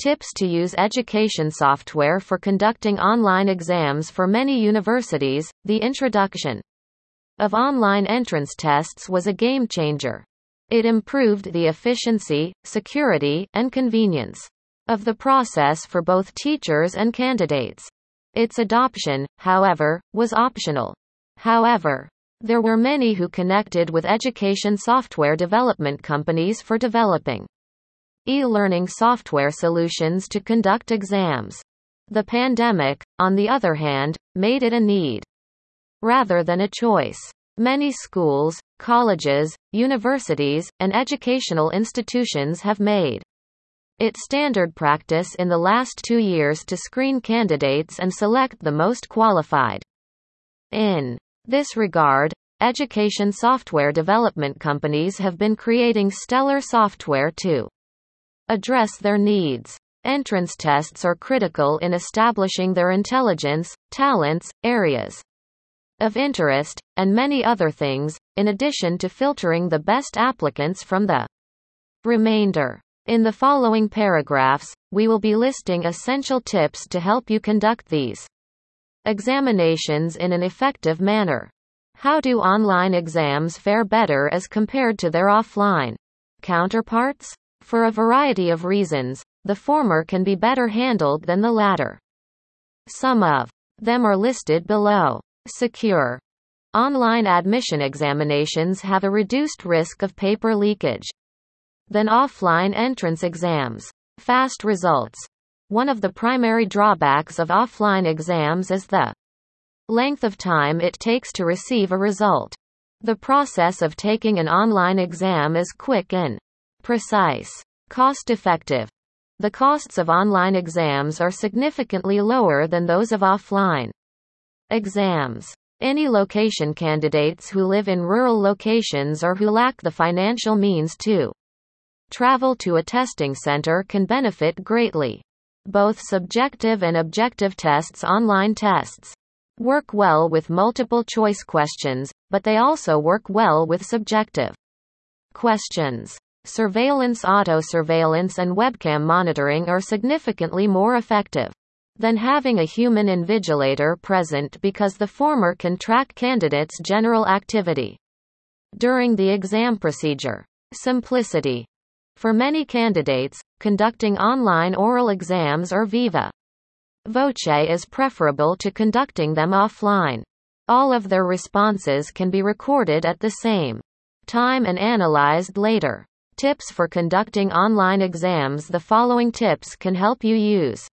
Tips to use education software for conducting online exams for many universities. The introduction of online entrance tests was a game changer. It improved the efficiency, security, and convenience of the process for both teachers and candidates. Its adoption, however, was optional. However, there were many who connected with education software development companies for developing e-learning software solutions to conduct exams. The pandemic, on the other hand, made it a need rather than a choice. Many schools, colleges, universities, and educational institutions have made it standard practice in the last two years to screen candidates and select the most qualified. In this regard, education software development companies have been creating stellar software to address their needs. Entrance tests are critical in establishing their intelligence, talents, areas of interest, and many other things, in addition to filtering the best applicants from the remainder. In the following paragraphs, we will be listing essential tips to help you conduct these examinations in an effective manner. How do online exams fare better as compared to their offline counterparts? For a variety of reasons, the former can be better handled than the latter. Some of them are listed below. Secure. Online admission examinations have a reduced risk of paper leakage than offline entrance exams. Fast results. One of the primary drawbacks of offline exams is the length of time it takes to receive a result. The process of taking an online exam is quick and precise, cost effective. The costs of online exams are significantly lower than those of offline exams. Any location candidates who live in rural locations or who lack the financial means to travel to a testing center can benefit greatly. Both subjective and objective tests online tests work well with multiple choice questions, but they also work well with subjective questions. Surveillance auto surveillance and webcam monitoring are significantly more effective than having a human invigilator present because the former can track candidates' general activity during the exam procedure. Simplicity for many candidates, conducting online oral exams or viva voce is preferable to conducting them offline. All of their responses can be recorded at the same time and analyzed later. Tips for conducting online exams The following tips can help you use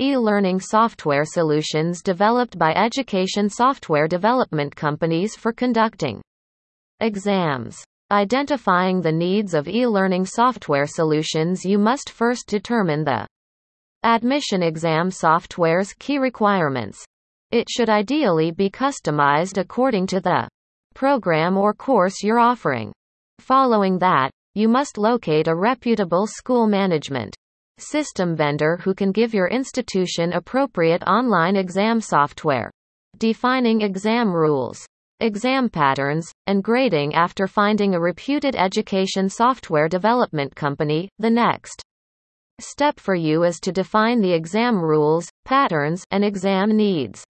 e-learning software solutions developed by education software development companies for conducting exams. Identifying the needs of e-learning software solutions you must first determine the admission exam software's key requirements. It should ideally be customized according to the program or course you're offering. Following that, you must locate a reputable school management system vendor who can give your institution appropriate online exam software. Defining exam rules exam patterns, and grading after finding a reputed education software development company. The next step for you is to define the exam rules, patterns, and exam needs.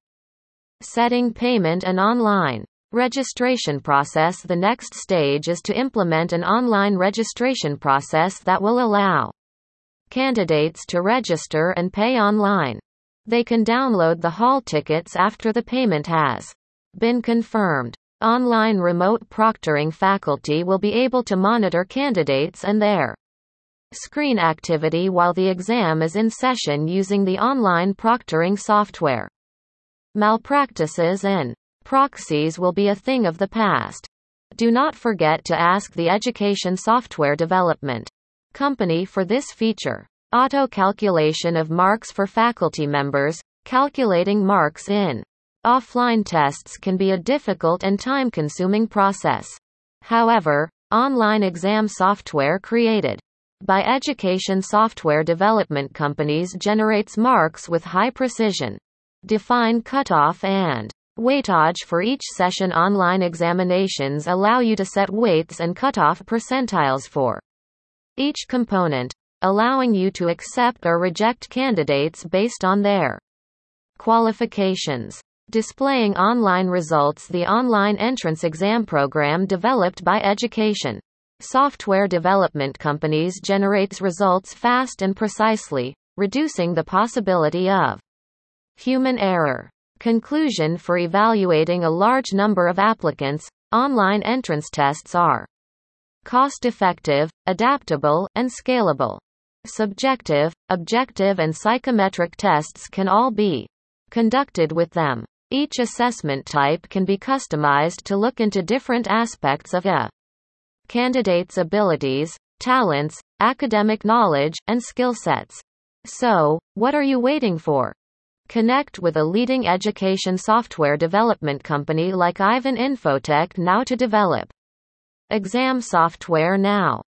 Setting payment and online registration process The next stage is to implement an online registration process that will allow candidates to register and pay online. They can download the hall tickets after the payment has been confirmed. Online remote proctoring faculty will be able to monitor candidates and their screen activity while the exam is in session using the online proctoring software. Malpractices and proxies will be a thing of the past. Do not forget to ask the Education Software Development Company for this feature. Auto calculation of marks for faculty members, calculating marks in Offline tests can be a difficult and time-consuming process. However, online exam software created by education software development companies generates marks with high precision. Define cutoff and weightage for each session online examinations allow you to set weights and cutoff percentiles for each component allowing you to accept or reject candidates based on their qualifications. Displaying online results The online entrance exam program developed by Education. Software development companies generates results fast and precisely, reducing the possibility of human error. Conclusion For evaluating a large number of applicants, online entrance tests are cost-effective, adaptable, and scalable. Subjective, objective and psychometric tests can all be conducted with them. Each assessment type can be customized to look into different aspects of a candidate's abilities, talents, academic knowledge, and skill sets. So, what are you waiting for? Connect with a leading education software development company like Ivan Infotech now to develop exam software now.